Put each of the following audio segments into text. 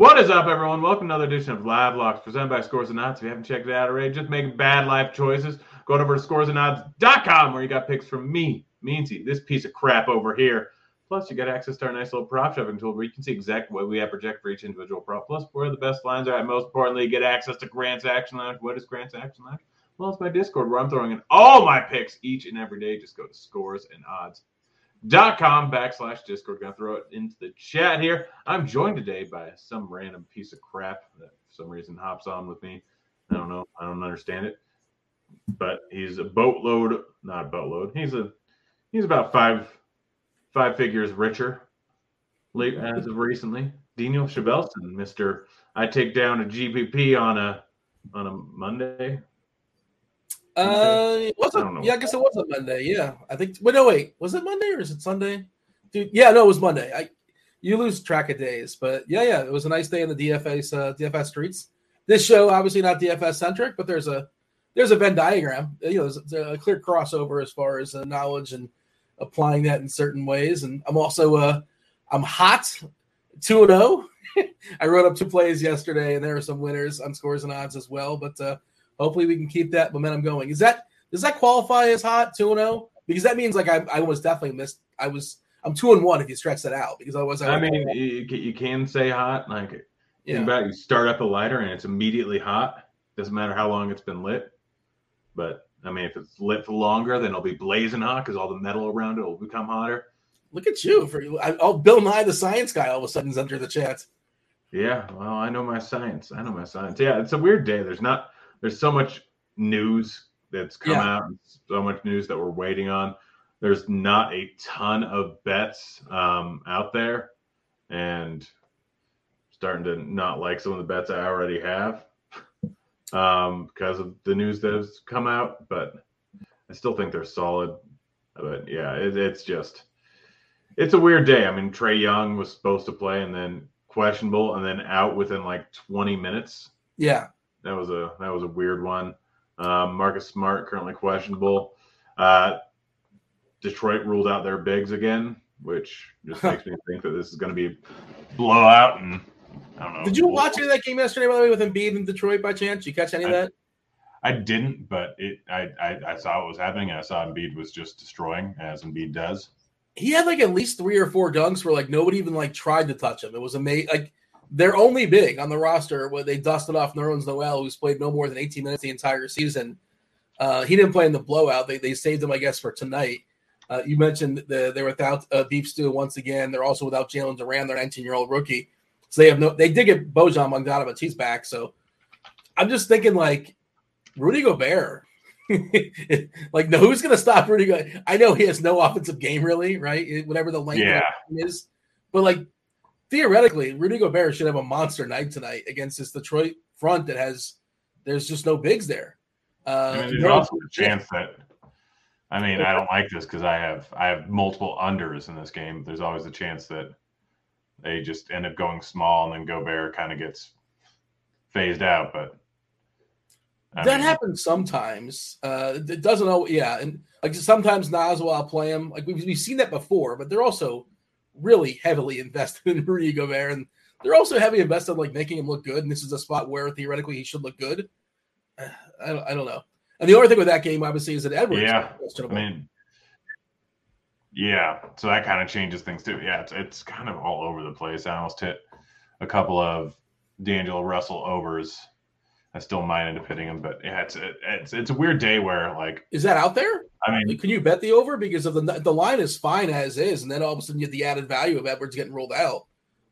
What is up, everyone? Welcome to another edition of Live Locks presented by Scores and Odds. If you haven't checked it out already, just making bad life choices, go over to scoresandodds.com where you got picks from me, Meansy, this piece of crap over here. Plus, you got access to our nice little prop shopping tool where you can see exactly what we have project for each individual prop. Plus, where the best lines are at. Most importantly, you get access to Grant's Action Lounge. What is Grant's Action Lounge? Well, it's my Discord where I'm throwing in all my picks each and every day. Just go to scores and odds dot com backslash discord. Gonna throw it into the chat here. I'm joined today by some random piece of crap that for some reason hops on with me. I don't know. I don't understand it. But he's a boatload not a boatload. He's a he's about five five figures richer late as of recently. Daniel Shavelson, mr i take down a gpp on a on a monday uh, was? Yeah, I guess it was a Monday. Yeah, I think. But no, wait, was it Monday or is it Sunday? Dude, yeah, no, it was Monday. I you lose track of days, but yeah, yeah, it was a nice day in the DFS uh, DFS streets. This show obviously not DFS centric, but there's a there's a Venn diagram. You know, there's a clear crossover as far as uh, knowledge and applying that in certain ways. And I'm also uh I'm hot two and zero. Oh. I wrote up two plays yesterday, and there are some winners on scores and odds as well. But uh, Hopefully, we can keep that momentum going. Is that does that qualify as hot two and zero? Oh? Because that means like I, I was definitely missed. I was I'm two and one if you stretch that out. Because otherwise, I, I mean, you, you, can say hot. Like yeah. about you start up a lighter and it's immediately hot. Doesn't matter how long it's been lit. But I mean, if it's lit for longer, then it'll be blazing hot because all the metal around it will become hotter. Look at you for I, oh Bill Nye the science guy all of a sudden's under the chat. Yeah, well, I know my science. I know my science. Yeah, it's a weird day. There's not there's so much news that's come yeah. out, so much news that we're waiting on. There's not a ton of bets um, out there, and starting to not like some of the bets I already have um, because of the news that has come out. But I still think they're solid. But yeah, it, it's just it's a weird day. I mean, Trae Young was supposed to play and then questionable and then out within like 20 minutes. Yeah. That was a that was a weird one. Um, Marcus Smart currently questionable. Uh, Detroit ruled out their bigs again, which just makes me think that this is going to be blowout. And I don't know. Did you watch any of that game yesterday, by the way, with Embiid in Detroit by chance? Did you catch any of that? I didn't, but it I, I, I saw what was happening. I saw Embiid was just destroying as Embiid does. He had like at least three or four dunks where like nobody even like tried to touch him. It was amazing. Like they're only big on the roster where they dusted off Nerlens Noel, who's played no more than 18 minutes the entire season. Uh, he didn't play in the blowout. They, they saved him, I guess, for tonight. Uh, you mentioned the, they're without uh, Beef Stew once again. They're also without Jalen Duren, their 19 year old rookie. So they have no. They did get Bojan Bogdanovic. He's back. So I'm just thinking like Rudy Gobert. like, no, who's going to stop Rudy? Gobert? I know he has no offensive game, really, right? Whatever the length yeah. is, but like theoretically, Rudy Gobert should have a monster night tonight against this Detroit front that has there's just no bigs there. Uh, I mean, there's also a chance that I mean I don't like this because I have I have multiple unders in this game. There's always a chance that they just end up going small and then Gobert kind of gets phased out. But I that mean, happens sometimes. Uh, it doesn't always, yeah, and like sometimes Naz will outplay him. Like we've, we've seen that before, but they're also really heavily invested in Rudy Gobert, and they're also heavily invested in, like making him look good. And this is a spot where theoretically he should look good. I don't, I don't know. And the only thing with that game, obviously, is that Edwards. Yeah, I mean, Yeah, so that kind of changes things too. Yeah, it's it's kind of all over the place. I almost hit a couple of D'Angelo Russell overs. I still might end up hitting him, but yeah, it's it's it's a weird day where like is that out there? I mean, can you bet the over because of the the line is fine as is, and then all of a sudden you get the added value of Edwards getting rolled out.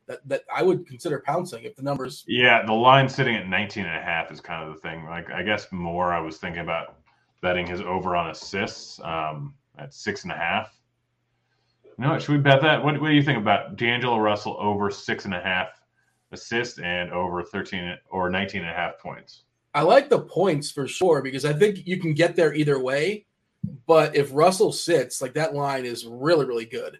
That, that I would consider pouncing if the numbers. Yeah, the line sitting at 19 and a half is kind of the thing. Like I guess more I was thinking about betting his over on assists um, at six and a half. You know what? Should we bet that? What, what do you think about D'Angelo Russell over six and a half assists and over 13 or 19 and a half points? I like the points for sure because I think you can get there either way. But if Russell sits, like that line is really, really good.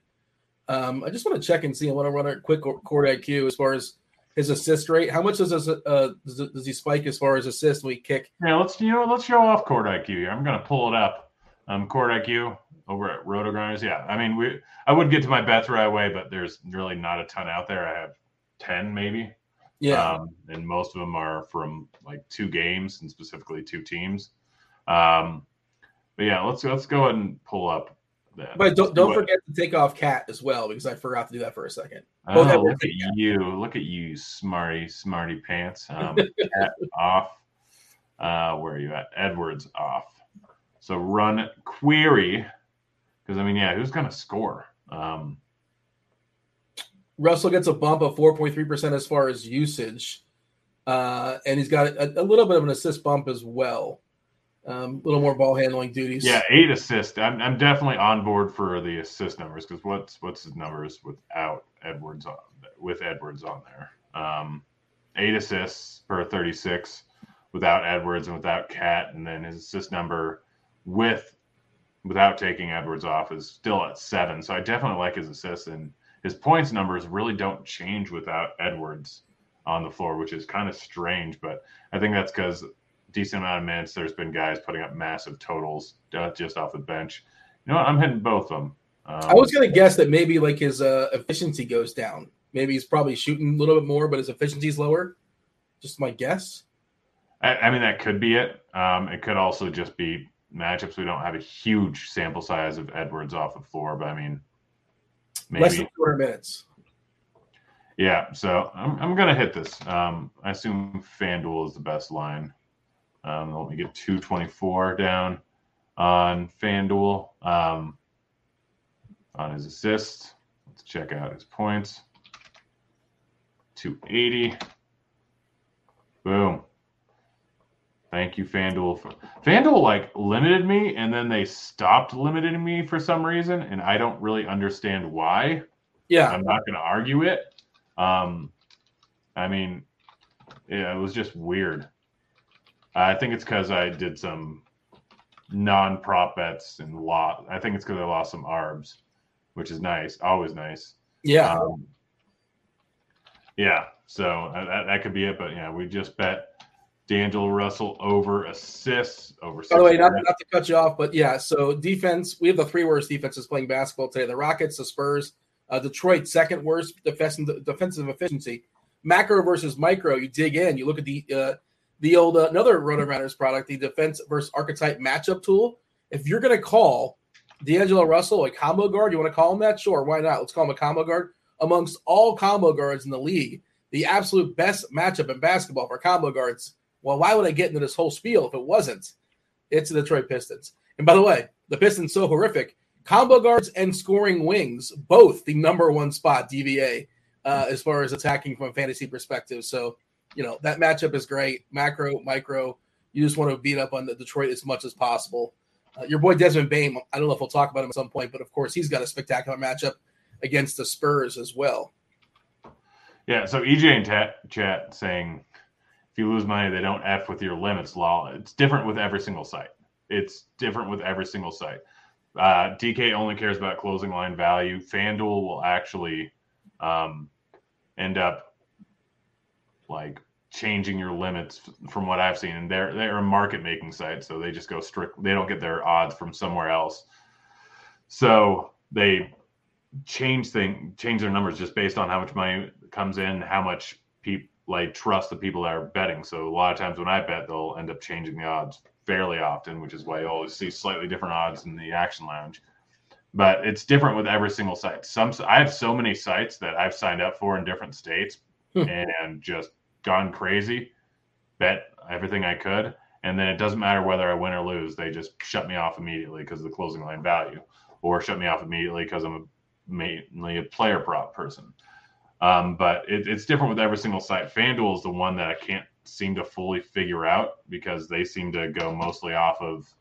Um, I just want to check and see. I want to run a quick court IQ as far as his assist rate. How much does this, uh, does, he spike as far as assist when we kick? Yeah, let's you know let's show off court IQ here. I'm going to pull it up. Um, court IQ over at Roto Grinders. Yeah, I mean we I would get to my bets right away, but there's really not a ton out there. I have ten maybe. Yeah, um, and most of them are from like two games and specifically two teams. Um, but yeah, let's let's go ahead and pull up. That. But don't, don't forget to take off KAT as well because I forgot to do that for a second. Oh, look at you! Look at you, smarty smarty pants. Um, KAT off. Uh, where are you at? Edwards off. So run query because I mean, yeah, who's going to score? Um, Russell gets a bump of 4.3% as far as usage. Uh, and he's got a, a, little bit of an assist bump as well. Um, a little more ball handling duties. Yeah, eight assists. I'm, I'm definitely on board for the assist numbers because what's what's his numbers without Edwards on with Edwards on there? Um, eight assists per 36 without Edwards and without KAT, and then his assist number with without taking Edwards off is still at seven. So I definitely like his assists and his points numbers really don't change without Edwards on the floor, which is kind of strange. But I think that's because decent amount of minutes. There's been guys putting up massive totals just off the bench. You know what? I'm hitting both of them. Um, I was gonna guess that maybe like his uh, efficiency goes down. Maybe he's probably shooting a little bit more, but his efficiency is lower. Just my guess. I, I mean, that could be it. Um, it could also just be matchups, we don't have a huge sample size of Edwards off the floor, but I mean, maybe less than 200 minutes. Yeah, so I'm, I'm gonna hit this. Um, I assume FanDuel is the best line. Um, let me get 224 down on FanDuel. Um, on his assists, let's check out his points. 280. Boom. Thank you, FanDuel. FanDuel like limited me, and then they stopped limiting me for some reason, and I don't really understand why. Yeah, I'm not going to argue it. Um, I mean, yeah, it was just weird. I think it's because I did some non-prop bets and lost. I think it's because I lost some arbs, which is nice, always nice. Yeah. Um, yeah. So uh, that, that could be it, but yeah, we just bet D'Angelo Russell over assists over. By the way, not, not to cut you off, but yeah. So defense, we have the three worst defenses playing basketball today: the Rockets, the Spurs, uh, Detroit, second worst defensive defensive efficiency. Macro versus micro. You dig in, you look at the uh, the old uh, another Roto Runners product, the defense versus archetype matchup tool. If you're going to call D'Angelo Russell a combo guard, you want to call him that? Sure, why not? Let's call him a combo guard. Amongst all combo guards in the league, the absolute best matchup in basketball for combo guards well, why would I get into this whole spiel if it wasn't? It's the Detroit Pistons. And by the way, the Pistons so horrific. Combo guards and scoring wings, both the number one spot DVA uh, as far as attacking from a fantasy perspective. So, you know, that matchup is great. Macro, micro, you just want to beat up on the Detroit as much as possible. Uh, your boy Desmond Bane, I don't know if we'll talk about him at some point, but of course he's got a spectacular matchup against the Spurs as well. Yeah, so EJ in chat saying you lose money, they don't F with your limits law. It's different with every single site. It's different with every single site. Uh, DK only cares about closing line value. FanDuel will actually um, end up like changing your limits from what I've seen. And they're they're a market making site, so they just go strict. They don't get their odds from somewhere else. So they change thing change their numbers just based on how much money comes in, how much people like trust the people that are betting. So a lot of times when I bet, they'll end up changing the odds fairly often, which is why you always see slightly different odds in the action lounge. but it's different with every single site. Some I have so many sites that I've signed up for in different states Hmm. and just gone crazy, bet everything I could, and then it doesn't matter whether I win or lose. They just shut me off immediately because of the closing line value, or shut me off immediately because I'm a, mainly a player prop person. Um, but it, it's different with every single site. FanDuel is the one that I can't seem to fully figure out because they seem to go mostly off of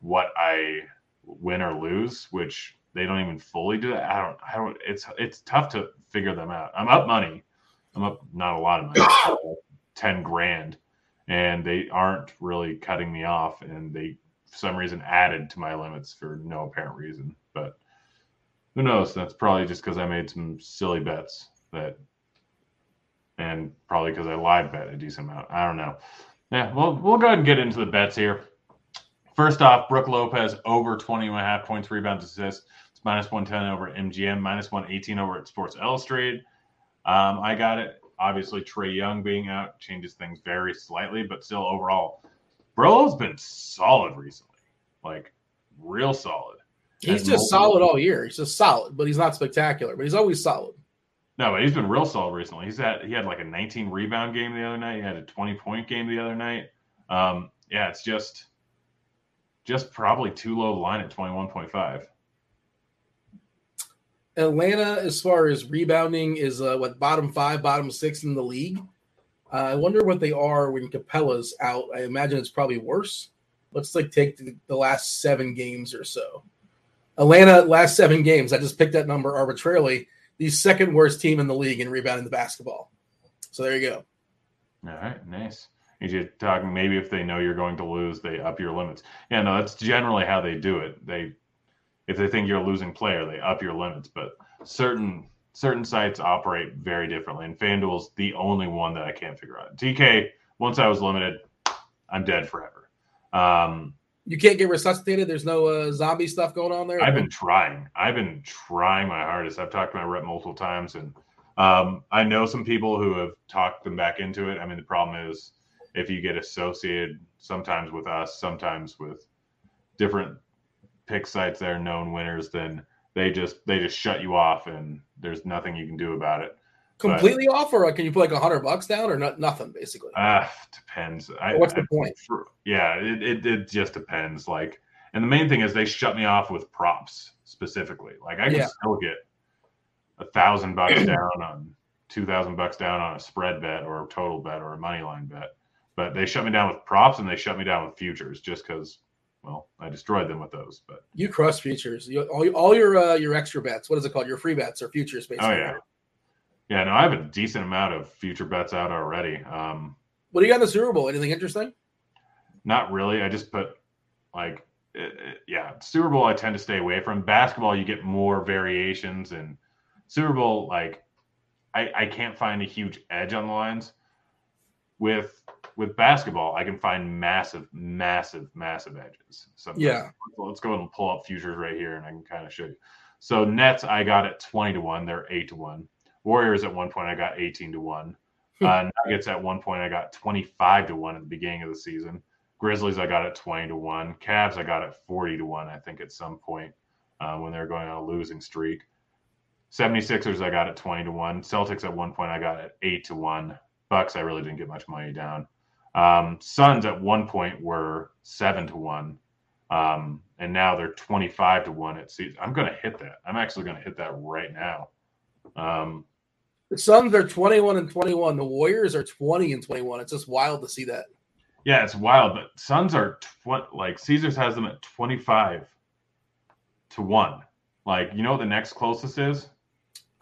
what I win or lose, which they don't even fully do that. I don't. I don't. It's it's tough to figure them out. I'm up money. I'm up not a lot of money, uh, ten grand, and they aren't really cutting me off, and they for some reason added to my limits for no apparent reason. But who knows? That's probably just because I made some silly bets that, and probably because I live bet a decent amount. I don't know. Yeah, well, we'll go ahead and get into the bets here. First off, Brooke Lopez over 20 and a half points, rebounds, assists. It's minus 110 over at MGM, minus 118 over at Sports Illustrated. Um, I got it. Obviously, Trae Young being out changes things very slightly, but still overall, Brolo's been solid recently. Like, real solid. He's And just multiple- solid all year. He's just solid, but he's not spectacular. But he's always solid. No, but he's been real solid recently. He's had he had like a 19 rebound game the other night. He had a 20 point game the other night. Um, yeah, it's just just probably too low line at 21.5. Atlanta, as far as rebounding, is uh, what bottom five, bottom six in the league. Uh, I wonder what they are when Capela's out. I imagine it's probably worse. Let's like take the, the last seven games or so. Atlanta last seven games. I just picked that number arbitrarily. The second worst team in the league in rebounding the basketball. So there you go. All right, nice. You're talking maybe if they know you're going to lose, they up your limits. Yeah, no, that's generally how they do it. They if they think you're a losing player, they up your limits. But certain certain sites operate very differently, and FanDuel's the only one that I can't figure out. TK, once I was limited, I'm dead forever. Um, You can't get resuscitated. There's no uh, zombie stuff going on there. I've been trying. I've been trying my hardest. I've talked to my rep multiple times, and um, I know some people who have talked them back into it. I mean, the problem is if you get associated sometimes with us, sometimes with different pick sites that are known winners, then they just they just shut you off, and there's nothing you can do about it. Completely off, or can you put like a hundred bucks down, or not? Nothing basically. Ah, depends. I, What's the point? for- yeah, it, it it just depends. Like, and the main thing is they shut me off with props specifically. Like, I can Yeah. still get a thousand bucks down on two thousand bucks down on a spread bet or a total bet or a money line bet, but they shut me down with props and they shut me down with futures just because. Well, I destroyed them with those, but You crush futures. You, all, all your uh, your extra bets. What is it called? Your free bets or futures, basically. oh yeah, yeah. No, I have a decent amount of future bets out already. Um, What do you got in the Super Bowl? Anything interesting? Not really. I just put like, it, it- yeah, Super Bowl. I tend to stay away from basketball. You get more variations, and Super Bowl, like, I I can't find a huge edge on the lines. With with basketball, I can find massive, massive, massive edges. So Yeah. Let's go ahead and pull up futures right here, and I can kind of show you. So Nets, I got at twenty to one. They're eight to one. Warriors at one point, I got eighteen to one. Hmm. Uh, Nuggets at one point, I got twenty five to one at the beginning of the season. Grizzlies, I got at 20 to 1. Cavs, I got at 40 to 1, I think, at some point uh, when they were going on a losing streak. 76ers, I got at 20 to 1. Celtics, at one point, I got at 8 to 1. Bucks, I really didn't get much money down. Um, Suns, at one point, were 7 to 1. Um, and now they're 25 to 1 at season. I'm going to hit that. I'm actually going to hit that right now. Um, The Suns are 21 and 21. The Warriors are 20 and 21. It's just wild to see that. Yeah, it's wild, but Suns are tw- like Caesars has them at 25 to 1. Like, you know what the next closest is?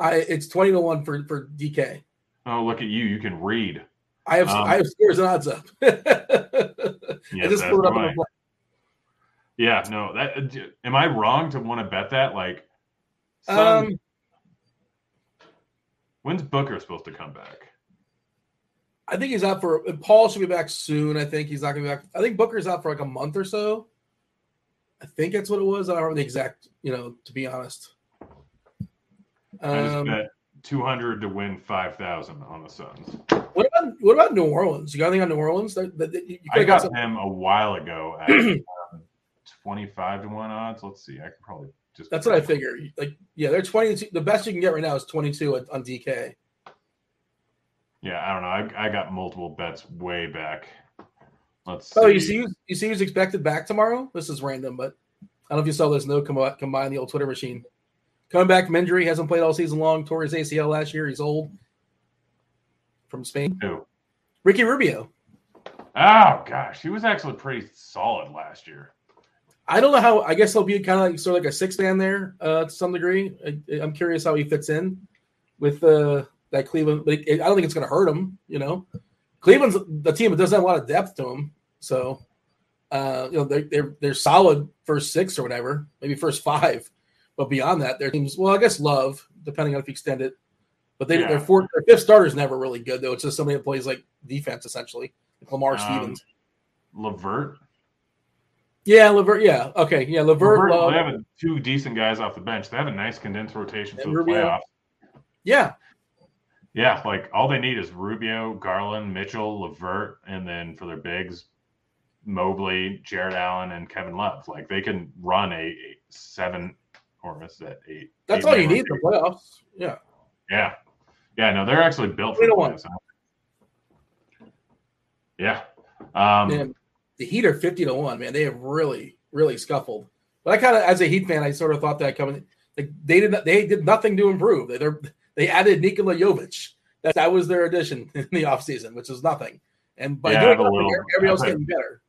I it's 20 to 1 for, for DK. Oh, look at you. You can read. I have Um, I have scores and odds up. I just up the. Yeah, no, that uh, am I wrong to want to bet that? Like, Suns, Um, when's Booker supposed to come back? I think he's out for Paul should be back soon. I think he's not gonna be back. I think Booker's out for like a month or so. I think that's what it was. I don't remember the exact, you know, to be honest. I just Um, bet 200 to win 5,000 on the Suns. what about what about New Orleans? You got anything on New Orleans? That, that, that- you, you I could've got them a while ago at um, 25 to 1 odds. Let's see. I can probably just. That's what I figure. Like, yeah, they're 22. The best you can get right now is 22 on DK. Yeah, I don't know. I, I got multiple bets way back. Let's see. Oh, you see, you see who's expected back tomorrow? This is random, but I don't know if you saw this note come out, come by on the old Twitter machine. Coming back from injury, hasn't played all season long. Tore his ACL last year. He's old. From Spain. Who? Ricky Rubio. Oh gosh, he was actually pretty solid last year. I don't know how. I guess he'll be kind of like sort of like a six man there uh, to some degree. I, am curious how he fits in with uh, that Cleveland. Like, I don't think it's going to hurt him. You know, Cleveland's the team that doesn't have a lot of depth to them, so uh, you know they're, they're they're solid first six or whatever, maybe first five, but beyond that, their teams. Well, I guess Love, depending on if you extend it, but they, yeah. their fourth, their fifth starter is never really good though. It's just somebody that plays like defense essentially, like Lamar um, Stevens, Levert. Yeah, Levert. Yeah, okay, yeah, Levert. Levert they have two decent guys off the bench. They have a nice condensed rotation for the Rubio. playoffs. Yeah, yeah, like all they need is Rubio, Garland, Mitchell, Levert, and then for their bigs, Mobley, Jarrett Allen, and Kevin Love. Like they can run a, a seven or is that eight? That's eight all you need the playoffs. Yeah. Yeah. Yeah, no, they're actually built for the playoffs. Yeah. Um, the Heat are 50 to 1, man. They have really, really scuffled. But I kind of, as a Heat fan, I sort of thought that coming. Like they did, they did nothing to improve. They they added Nikola Jovic. That that was their addition in the offseason, which is nothing. And by yeah, doing nothing, everybody else getting better.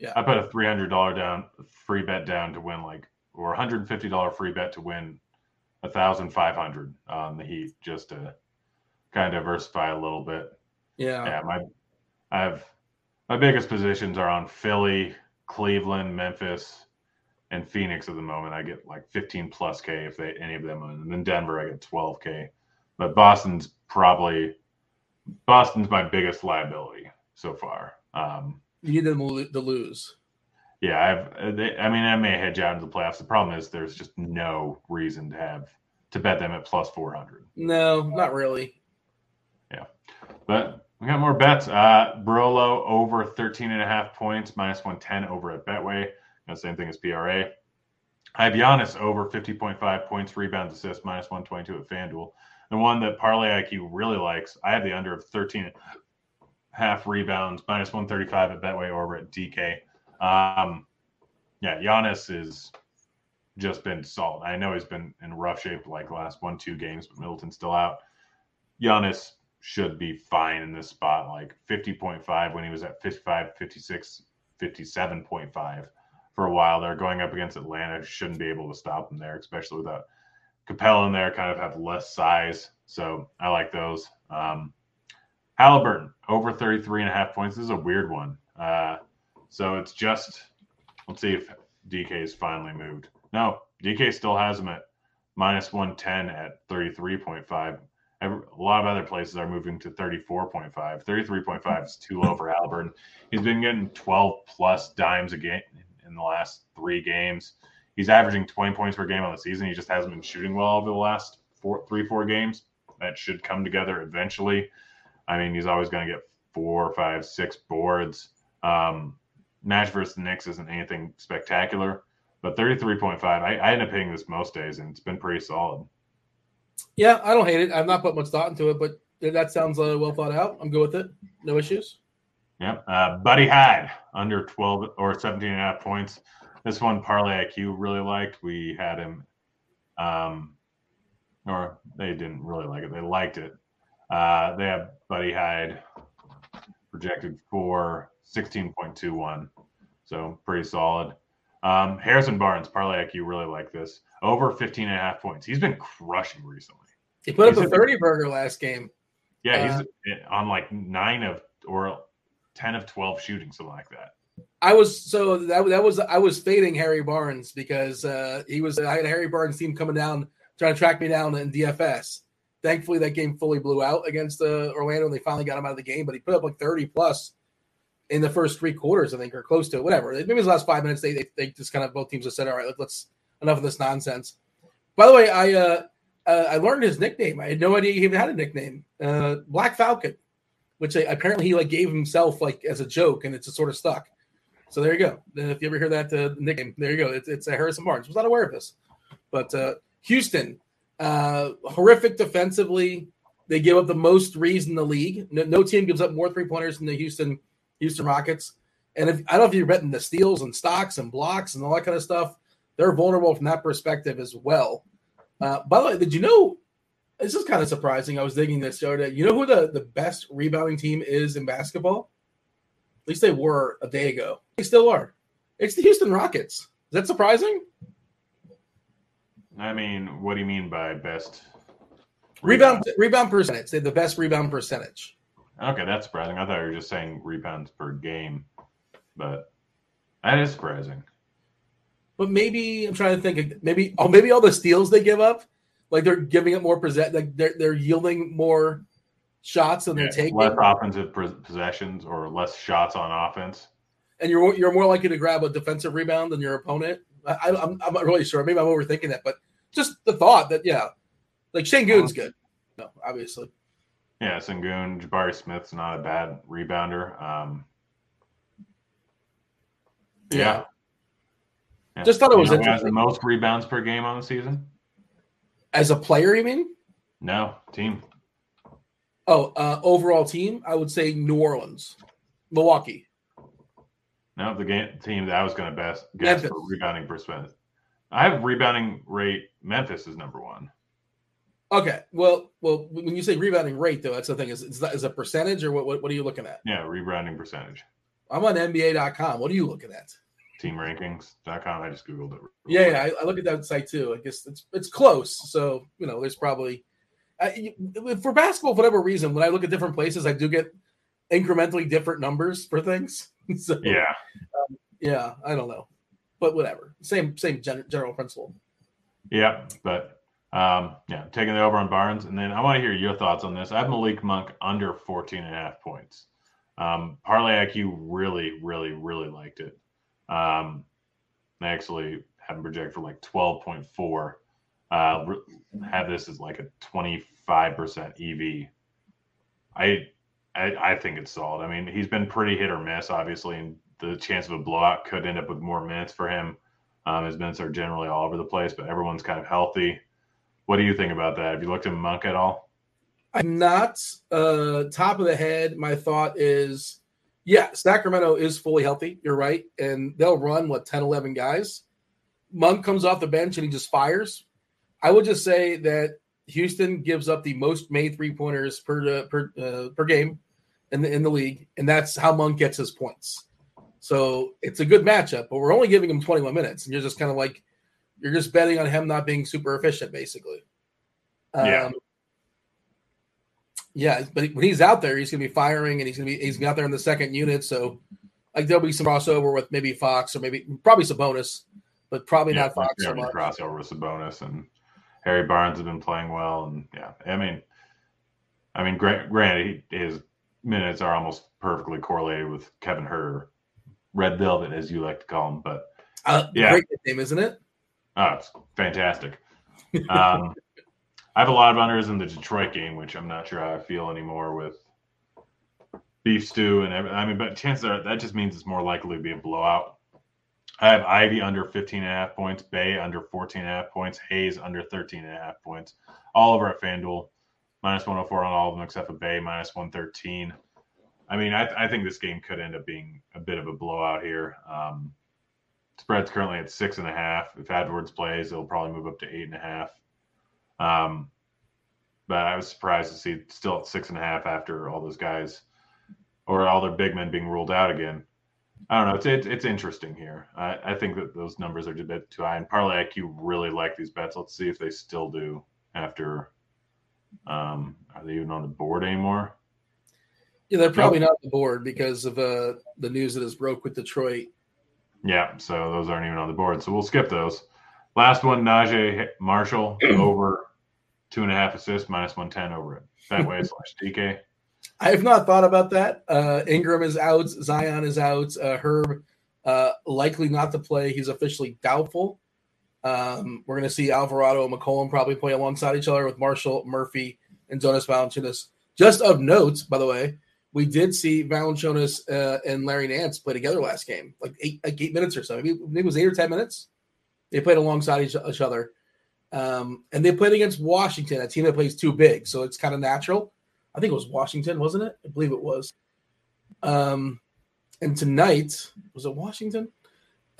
Yeah, I put a three hundred dollar down free bet down to win like or hundred and fifty dollar free bet to win a thousand five hundred on the Heat just to kind of diversify a little bit. Yeah. Yeah. My, I have my biggest positions are on Philly, Cleveland, Memphis, and Phoenix at the moment. I get like 15 plus K if they any of them, and then Denver I get 12 K. But Boston's probably Boston's my biggest liability so far. Um, you need them to lose. Yeah, I've. They, I mean, I may hedge out into the playoffs. The problem is there's just no reason to have to bet them at plus 400. No, not really. Yeah. But we got more bets. Uh Brolo over 13 and a half points, minus 110 over at Betway. You same thing as PRA. I have Giannis over 50.5 points, rebounds, assists, minus 122 at FanDuel. The one that Parlay IQ really likes, I have the under of 13 and a half rebounds, minus 135 at Betway over at DK. Um, yeah, Giannis is just been solid. I know he's been in rough shape like last one, two games, but Middleton's still out. Giannis should be fine in this spot, like 50.5 when he was at 55, 56, 57.5 for a while. They're going up against Atlanta. Shouldn't be able to stop them there, especially without Capela in there, kind of have less size. So I like those. Um, Halliburton over 33 and a half points. This is a weird one. Uh, so it's just, let's see if DK is finally moved. No, DK still has him at minus 110 at 33.5. A lot of other places are moving to 34.5. 33.5 is too low for Halliburton. He's been getting 12 plus dimes a game in the last three games. He's averaging 20 points per game on the season. He just hasn't been shooting well over the last four, three, four games. That should come together eventually. I mean, he's always going to get four, five, six boards. Um, match versus the Knicks isn't anything spectacular, but 33.5, I, I end up hitting this most days, and it's been pretty solid. Yeah, I don't hate it. I've not put much thought into it, but that sounds uh, well thought out. I'm good with it. No issues. Yep. Uh, Buddy Hield under 12 or 17 and a half points. This one, Parlay IQ really liked. We had him, um, or they didn't really like it. They liked it. Uh, they have Buddy Hield projected for 16.21. So pretty solid. Um, Harrison Barnes, Parlay IQ, really like this. Over 15 and a half points. He's been crushing recently. He put he's up a 30 burger last game. Yeah, he's uh, on like nine of or 10 of 12 shooting, something like that. I was so that that was I was fading Harry Barnes because uh, he was I had a Harry Barnes team coming down trying to track me down in DFS. Thankfully, that game fully blew out against uh, Orlando, and they finally got him out of the game. But he put up like thirty plus in the first three quarters, I think, or close to it. Whatever. Maybe it was the last five minutes. They, they, they just kind of both teams have said, "All right, let's enough of this nonsense." By the way, I uh, uh, I learned his nickname. I had no idea he even had a nickname. Uh, Black Falcon, which I, apparently he like gave himself like as a joke, and it's a sort of stuck. So there you go. If you ever hear that uh, nickname, there you go. It's, it's a Harrison Barnes. Was not aware of this, but uh, Houston, uh, horrific defensively. They give up the most threes in the league. No, no team gives up more three pointers than the Houston Houston Rockets. And if, I don't know if you've read the steals and stocks and blocks and all that kind of stuff. They're vulnerable from that perspective as well. Uh, by the way, did you know? This is kind of surprising. I was digging this the other day. You know who the, the best rebounding team is in basketball? At least they were a day ago. They still are. It's the Houston Rockets. Is that surprising? I mean, what do you mean by best rebound rebound percentage? They have the best rebound percentage. Okay, that's surprising. I thought you were just saying rebounds per game, but that is surprising. But maybe I'm trying to think. Maybe oh, maybe all the steals they give up, like they're giving up more present, like they're they're yielding more shots than yeah, they're taking. Less offensive possessions or less shots on offense. And you're you're more likely to grab a defensive rebound than your opponent. I, I'm I'm not really sure. Maybe I'm overthinking that, but just the thought that yeah, like Sengun's uh-huh. good. No, obviously. Yeah, Sengun, Jabari Smith's not a bad rebounder. Um, yeah. yeah. yeah. Just thought it was you know interesting. the most rebounds per game on the season. As a player, you mean? No, team. Oh, uh, overall team, I would say New Orleans, Milwaukee. No, the game team that I was going to best guess Memphis. for rebounding percent. I have rebounding rate. Memphis is number one. Okay. Well, well, when you say rebounding rate, though, that's the thing. Is is that is a percentage or what, what? What are you looking at? Yeah, rebounding percentage. I'm on NBA.com. What are you looking at? Teamrankings.com. I just googled it. Yeah, yeah. I, I, look at that site too. I guess it's it's close. So you know, there's probably I, for basketball, for whatever reason, when I look at different places, I do get incrementally different numbers for things. so yeah, um, yeah. I don't know, but whatever. Same same gen- general principle. Yeah, but um, yeah, taking the over on Barnes. And then I want to hear your thoughts on this. I have Malik Monk under 14 and a half points. Um, Parlay IQ really, really, really liked it. Um, I actually have him project for like 12.4. Uh, have this as like a 25% EV. I, I, I think it's solid. I mean, he's been pretty hit or miss, obviously, and the chance of a blowout could end up with more minutes for him. Um, his minutes are generally all over the place, but everyone's kind of healthy. What do you think about that? Have you looked at Monk at all? I'm not uh, top of the head. My thought is, yeah, Sacramento is fully healthy. You're right. And they'll run, what, 10, 11 guys. Monk comes off the bench and he just fires. I would just say that Houston gives up the most made three pointers per uh, per uh, per game in the in the league, and that's how Monk gets his points. So it's a good matchup, but we're only giving him 21 minutes, and you're just kind of like you're just betting on him not being super efficient, basically. Um, yeah. Yeah, but when he's out there, he's going to be firing, and he's going to be he's out there in the second unit. So, like there'll be some crossover with maybe Fox or maybe probably Sabonis, but probably yeah, not Fox so much. Crossover with Sabonis and Harry Barnes has been playing well, and yeah, I mean, I mean, granted, his minutes are almost perfectly correlated with Kevin Huerter, Red Velvet, as you like to call him. But uh, yeah, great name, isn't it? Oh, it's fantastic. Um, I have a lot of unders in the Detroit game, which I'm not sure how I feel anymore with beef stew and everything. I mean, but chances are that just means it's more likely to be a blowout. I have Ivey under 15 and a half points, Bey under 14 and a half points, Hayes under 13 and a half points. All over at FanDuel, minus 104 on all of them except for Bey, minus 113. I mean, I, I think this game could end up being a bit of a blowout here. Um, Spread's currently at six and a half. If Edwards plays, it'll probably move up to eight and a half. Um, but I was surprised to see still at six and a half after all those guys or all their big men being ruled out again. I don't know. It's it's, it's interesting here. I, I think that those numbers are a bit too high. And Parlay IQ really like these bets. Let's see if they still do after. Um, are they even on the board anymore? Yeah, they're probably nope. not on the board because of uh, the news that has broke with Detroit. Yeah, so those aren't even on the board. So we'll skip those. Last one, Naji Marshall over two and a half assists, minus 110 over it. Betway slash DK. I have not thought about that. Uh, Ingram is out. Zion is out. Uh, Herb uh, likely not to play. He's officially doubtful. Um, we're going to see Alvarado and McCollum probably play alongside each other with Marshall, Murphy, and Jonas Valanciunas. Just of note, by the way, we did see Valanciunas uh, and Larry Nance play together last game, like eight, like eight minutes or so. Maybe, it was eight or ten minutes. They played alongside each, each other, um, and they played against Washington, a team that plays too big, so it's kind of natural. I think it was Washington, wasn't it? I believe it was. Um, and tonight was it Washington?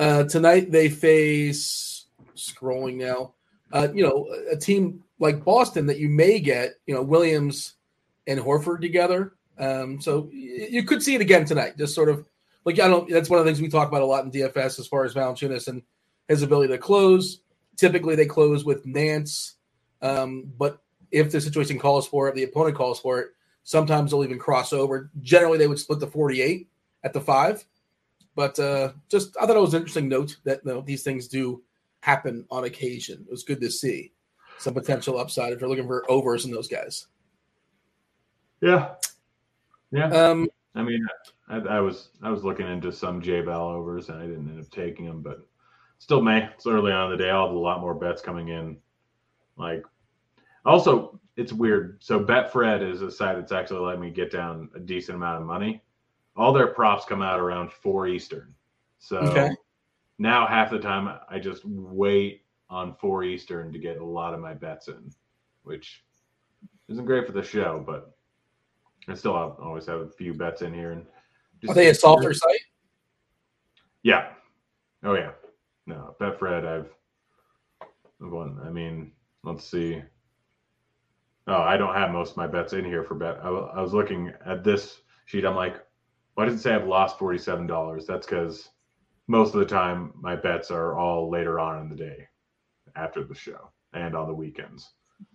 Uh, tonight they face scrolling now. Uh, you know, a team like Boston that you may get, you know, Williams and Horford together. Um, so you could see it again tonight. Just sort of like I don't. That's one of the things we talk about a lot in DFS as far as Valanciunas and his ability to close. Typically, they close with Nance, um, but if the situation calls for it, the opponent calls for it. Sometimes they'll even cross over. Generally, they would split the forty-eight at the five. But uh, just I thought it was an interesting note that you know, these things do happen on occasion. It was good to see some potential upside if you're looking for overs in those guys. Yeah, yeah. Um, I mean, I, I, was I was looking into some J Bell overs and I didn't end up taking them, but still, May it's early on in the day. I'll have a lot more bets coming in. Like, also, it's weird. So Betfred is a site that's actually letting me get down a decent amount of money. All their props come out around four Eastern. So okay. now half the time I just wait on four Eastern to get a lot of my bets in, which isn't great for the show, but I still have, always have a few bets in here. And are they a softer site? Yeah. Oh yeah. No, Betfred. I've one. I mean, let's see. Oh, I don't have most of my bets in here for bet. I, I was looking at this sheet. I'm like, why does it say I've lost forty seven dollars? That's because most of the time my bets are all later on in the day, after the show and on the weekends.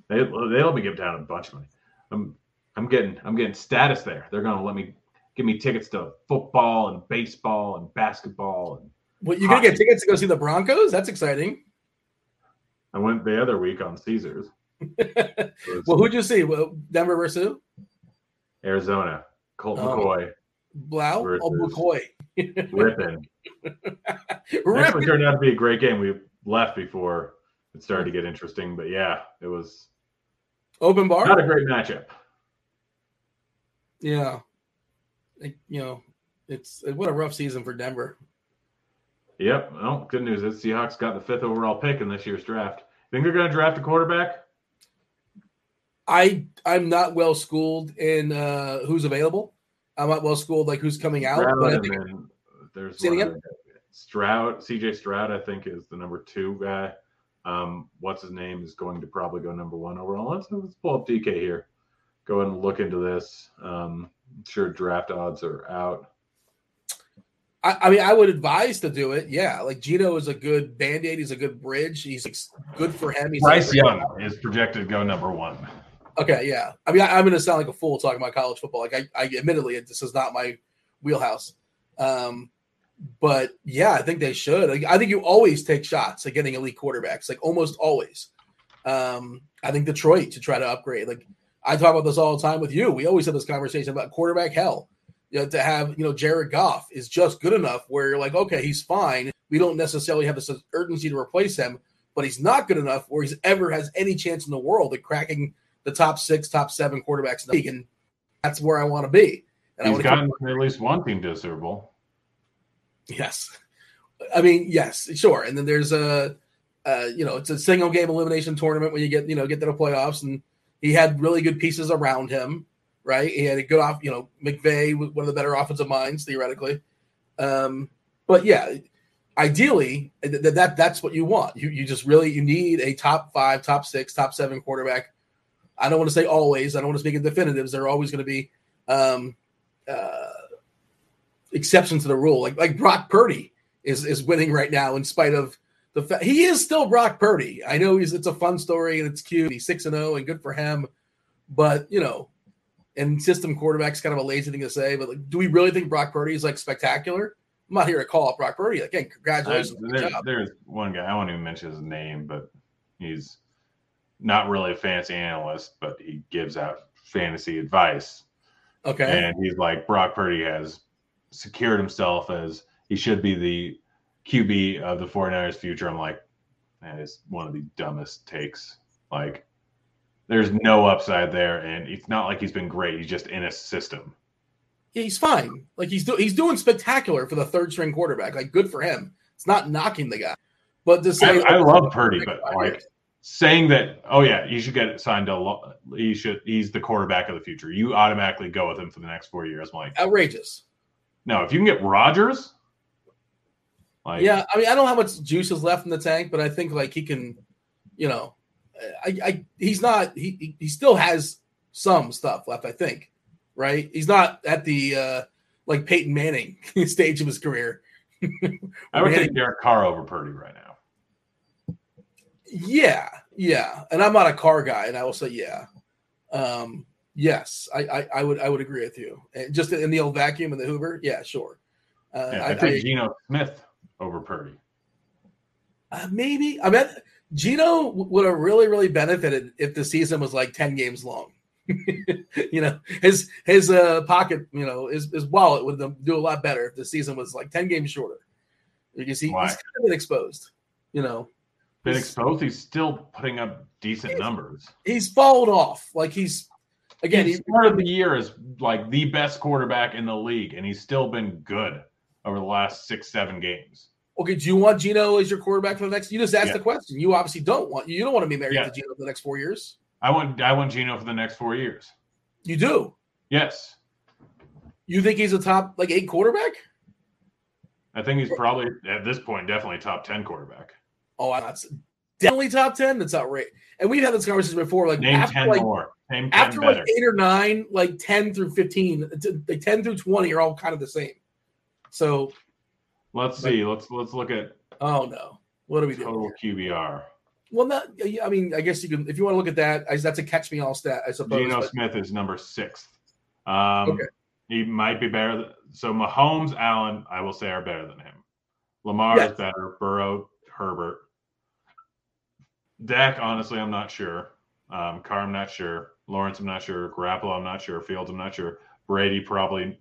They they let me give down a bunch of money. I'm I'm getting I'm getting status there. They're gonna let me give me tickets to football and baseball and basketball and what you're gonna get tickets to go see the Broncos? That's exciting. I went the other week on Caesars. well, who'd you see? Well, Denver versus who? Arizona. Colt oh. McCoy. Blau? Oh, McCoy. Ripping. Actually turned out to be a great game. We left before it started to get interesting, but yeah, it was open bar. Not a great matchup. Yeah, it, you know, it's what a rough season for Denver. Yep. Well, good news is Seahawks got the fifth overall pick in this year's draft. Think they're going to draft a quarterback? I I'm not well schooled in uh, who's available. I'm not well schooled like who's coming out. Stroud but I think, there's one Stroud, CJ Stroud, I think is the number two guy. Um, what's his name is going to probably go number one overall. Let's, let's pull up DK here go ahead and look into this. Um, I'm sure draft odds are out. I, I, mean, I would advise to do it. Yeah, like Geno is a good band aid. He's a good bridge. He's good for him. He's Bryce Young is projected to go number one. Okay, yeah. I mean, I, am going to sound like a fool talking about college football. Like, I, I admittedly, this is not my wheelhouse. Um, but yeah, I think they should. Like, I think you always take shots at getting elite quarterbacks, like almost always. Um, I think Detroit to try to upgrade. Like, I talk about this all the time with you. We always have this conversation about quarterback hell. You know, to have, you know, Jared Goff is just good enough where you're like, okay, he's fine. We don't necessarily have this urgency to replace him, but he's not good enough where he's ever has any chance in the world of cracking the top six, top seven quarterbacks in the league. And that's where I want to be. And he's gotten at least one team to a Super Bowl. Yes. I mean, yes, sure. And then there's a, uh, you know, it's a single game elimination tournament when you get, you know, get to the playoffs and he had really good pieces around him, right? He had a good off, you know, McVay, was one of the better offensive minds theoretically. Um, but yeah, ideally, th- that that's what you want. You you just really you need a top five, top six, top seven quarterback. I don't want to say always. I don't want to speak in definitives. There are always going to be um, uh, exceptions to the rule. Like like Brock Purdy is is winning right now in spite of the fa- he is still Brock Purdy. I know he's it's a fun story and it's cute. He's six and zero oh and good for him, but you know, and system quarterback's kind of a lazy thing to say. But like, do we really think Brock Purdy is like spectacular? I'm not here to call out Brock Purdy. Again, congratulations. I, there, there's one guy I won't even mention his name, but he's not really a fancy analyst, but he gives out fantasy advice. Okay, and he's like Brock Purdy has secured himself as he should be the QB of the 49ers future, I'm like, that is one of the dumbest takes. Like, there's no upside there, and it's not like he's been great. He's just in a system. Yeah, he's fine. Like he's do- he's doing spectacular for the third string quarterback. Like good for him. It's not knocking the guy, but to say I, I love Purdy, but like saying that, oh yeah, you should get signed to. lo- He should. He's the quarterback of the future. You automatically go with him for the next four years. I'm like, outrageous. no, if you can get Rodgers, like, Yeah, I mean, I don't know how much juice is left in the tank, but I think like he can, you know, I, I he's not he he- still has some stuff left. I think, right? He's not at the uh like Peyton Manning stage of his career. I would Manning- take Derek Carr over Purdy right now. Yeah, yeah, and I'm not a car guy, and I will say yeah. Um, yes, I, I I would I would agree with you. And just in the old vacuum and the Hoover, yeah, sure. Uh, Yeah, I, I take I- Geno Smith over Purdy. Uh, maybe. I mean, Geno would have really, really benefited if the season was like ten games long. you know, his his uh, pocket, you know, his, his wallet would do a lot better if the season was like ten games shorter. Because he, Why? he's kind of been exposed. You know, Been He's- exposed. He's still putting up decent He's- numbers. he's fallen off. Like he's again, he he, started the year as like the best quarterback in the league, and he's still been good over the last six, seven games. okay. Do you want Geno as your quarterback for the next? You just asked Yeah. the question. You obviously don't want. You don't want to be married Yeah. to Geno for the next four years. I want I want Geno for the next four years. You do. Yes. You think he's a top like eight quarterback? I think he's probably at this point definitely top ten quarterback. Oh, that's definitely top ten. That's outrageous. And we've had this conversation before. Like Name after ten like more. Name after better. like eight or nine, like ten through fifteen, like ten through twenty are all kind of the same. So, Let's see. Let's let's look at oh no, what are we doing? total? QBR. Well, not. I mean, I guess you can if you want to look at that. I, that's a catch me all stat, I suppose. Geno but- Smith is number sixth. Um, Okay. He might be better. Than, so Mahomes, Allen, I will say are better than him. Lamar Yes. is better. Burrow, Herbert. Dak, honestly, I'm not sure. Um, Carr, I'm not sure. Lawrence, I'm not sure. Garoppolo, I'm not sure. Fields, I'm not sure. Brady, probably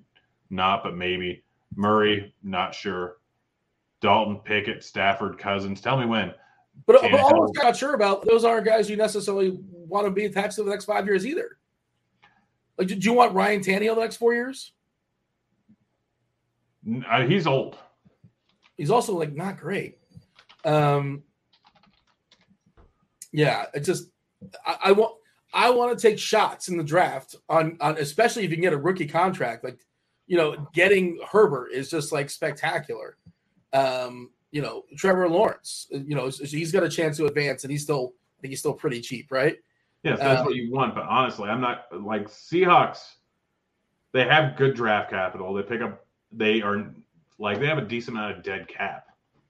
not, but maybe. Murray, not sure. Dalton, Pickett, Stafford, Cousins. Tell me when. but, but all I'm not sure about those aren't guys you necessarily want to be attached to the next five years either. Like, do you want Ryan Tannehill the next four years? Uh, he's old. He's also like not great. Um, yeah, it just I, I want I want to take shots in the draft on on especially if you can get a rookie contract. Like, you know, getting Herbert is just like spectacular. Um, you know, Trevor Lawrence, you know, he's got a chance to advance, and he's still I think he's still pretty cheap, right? Yes, that's Um, what you want. But honestly, I'm not like Seahawks. They have good draft capital. They pick up. They are like they have a decent amount of dead cap.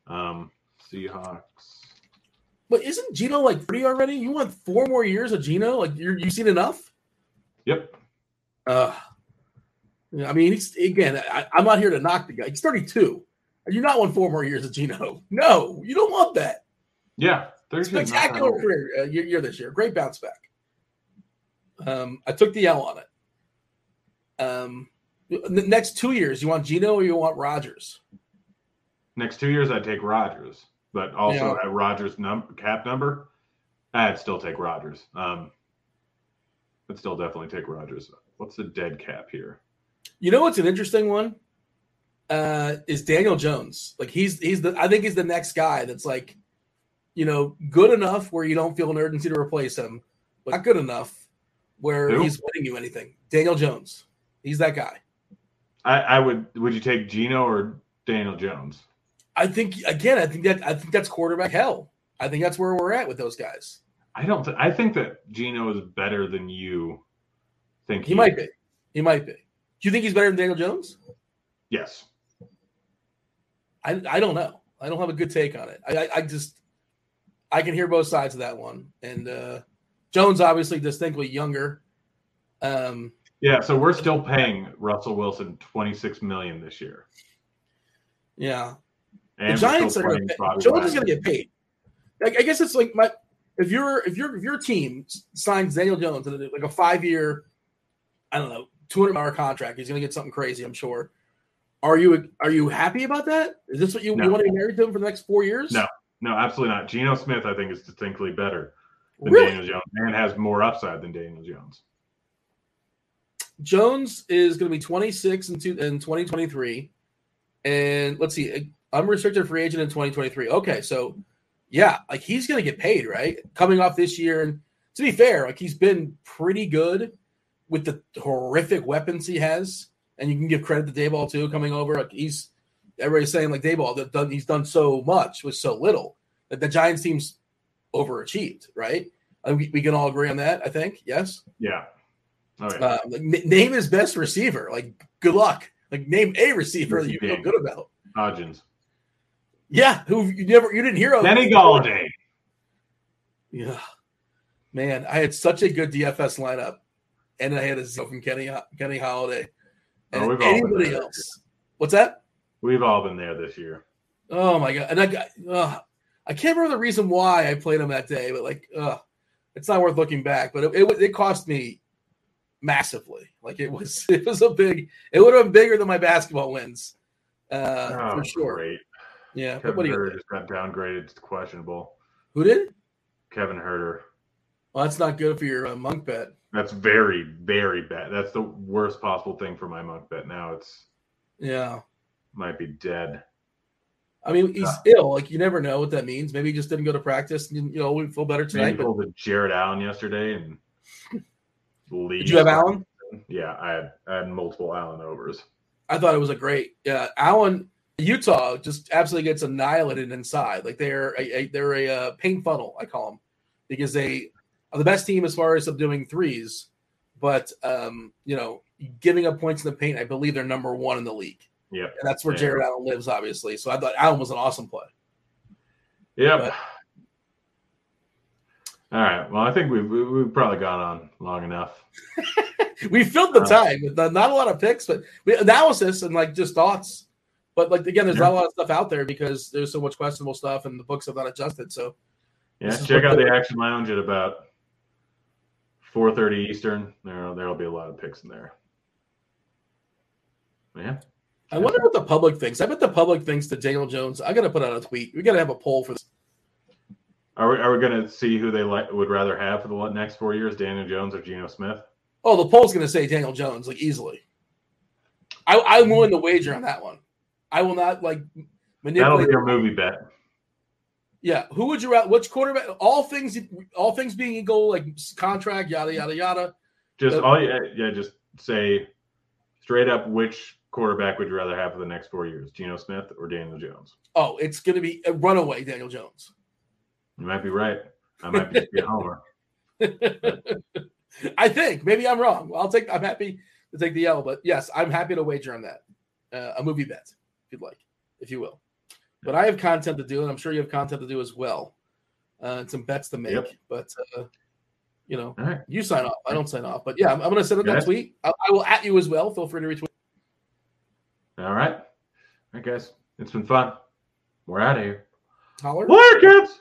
Um, Seahawks. But isn't Geno like pretty already? You want four more years of Geno? Like you're you seen enough? Yep. Uh, I mean, he's again. I, I'm not here to knock the guy. He's 32. You not want four more years of Geno? No, you don't want that. Yeah. Spectacular career uh, year, this year. Great bounce back. Um, I took the L on it. Um, the next two years, you want Geno or you want Rodgers? Next two years, I'd take Rodgers, but also at Rodgers' num- cap number, I'd still take Rodgers. Um, I'd still definitely take Rodgers. What's the dead cap here? You know what's an interesting one? Uh, is Daniel Jones. Like he's he's the I think he's the next guy that's like, you know, good enough where you don't feel an urgency to replace him, but not good enough where Who? he's winning you anything. Daniel Jones. He's that guy. I, I would. Would you take Geno or Daniel Jones? I think again, I think that I think that's quarterback hell. I think that's where we're at with those guys. I don't. Th- I think that Geno is better than you think. He might be. He might be. Do you think he's better than Daniel Jones? Yes. I, I don't know. I don't have a good take on it. I, I, I just I can hear both sides of that one. And uh, Jones obviously distinctly younger. Um, Yeah. So we're still paying Russell Wilson twenty six million this year, yeah, and the Giants are going to Jones is going to get paid. Like, I guess it's like my if your if your if your team signs Daniel Jones like a five year, I don't know, two hundred dollar contract, he's going to get something crazy. I'm sure. Are you are you happy about that? Is this what you, No. you want to be married to him for the next four years? No. No, absolutely not. Geno Smith, I think, is distinctly better than really. Daniel Jones and has more upside than Daniel Jones. Jones is going to be 26 in, two, in 2023. And let's see, unrestricted free agent in 2023. Okay, so yeah, like he's going to get paid, right? Coming off this year. And to be fair, like he's been pretty good with the horrific weapons he has. And you can give credit to Daboll too, coming over. Like he's everybody's saying like Daboll that done he's done so much with so little that the Giants team's overachieved, right? we, we can all agree on that. I think yes. Yeah. Oh, yeah. Uh, like, name his best receiver. Like good luck. Like name a receiver that you feel good about. Hodgins. Yeah, who you never you didn't hear of. Kenny Golladay. Yeah, man, I had such a good DFS lineup, and I had a zero from Kenny Kenny Golladay. And oh, anybody else? What's that? We've all been there this year. Oh my god! And I got, uh, I can't remember the reason why I played him that day, but like, uh, it's not worth looking back. But it, it, it cost me massively. Like it was, it was a big. It would have been bigger than my basketball wins, uh, oh, for sure. Great. Yeah, Kevin what Huerter just got downgraded to questionable. Who did? Kevin Huerter. Well, that's not good for your uh, monk bet. That's very, very bad. That's the worst possible thing for my monk bet. Now it's yeah, might be dead. I mean, he's ill. Like you never know what that means. Maybe he just didn't go to practice. And, you know, we feel better tonight. Maybe but... Jarrett Allen yesterday and Did you have Allen? Yeah, I had I had multiple Allen overs. I thought it was a great. Yeah, Allen Utah just absolutely gets annihilated inside. Like they're a, a they're a uh, paint funnel, I call them, because they the best team as far as doing threes, but um, you know, giving up points in the paint. I believe they're number one in the league. Yeah, and that's where Jarrett Allen lives, obviously. So I thought Allen was an awesome play. Yeah. All right. Well, I think we've we've probably gone on long enough. we filled the uh, time with not a lot of picks, but analysis and like just thoughts. But like again, there's yeah. not a lot of stuff out there because there's so much questionable stuff and the books have not adjusted. So yeah, check out the Action Lounge at about 4:30 Eastern. There, there'll be a lot of picks in there. Yeah. I wonder what the public thinks. I bet the public thinks that Daniel Jones. I got to put out a tweet. We got to have a poll for this. Are we, are we going to see who they like would rather have for the next four years, Daniel Jones or Geno Smith? Oh, the poll's going to say Daniel Jones like easily. I, I'm willing to wager on that one. I will not like manipulate. That'll be your movie bet. Yeah, who would you rather? Which quarterback? All things, all things being equal, like contract, yada yada yada. Just all, yeah, yeah. Just say straight up, which quarterback would you rather have for the next four years, Geno Smith or Daniel Jones? Oh, it's going to be a runaway Daniel Jones. You might be right. I might be a homer. I think maybe I'm wrong. I'll take. I'm happy to take the L, but yes, I'm happy to wager on that. Uh, a movie bet if you'd like, if you will. But I have content to do, and I'm sure you have content to do as well, uh, and some bets to make. Yep. But uh, you know, right. you sign off. I don't sign off. But yeah, I'm, I'm going to send out that tweet. I, I, will at you as well. Feel free to retweet. All right, all right, guys. It's been fun. We're out of here. Holler. Later, kids.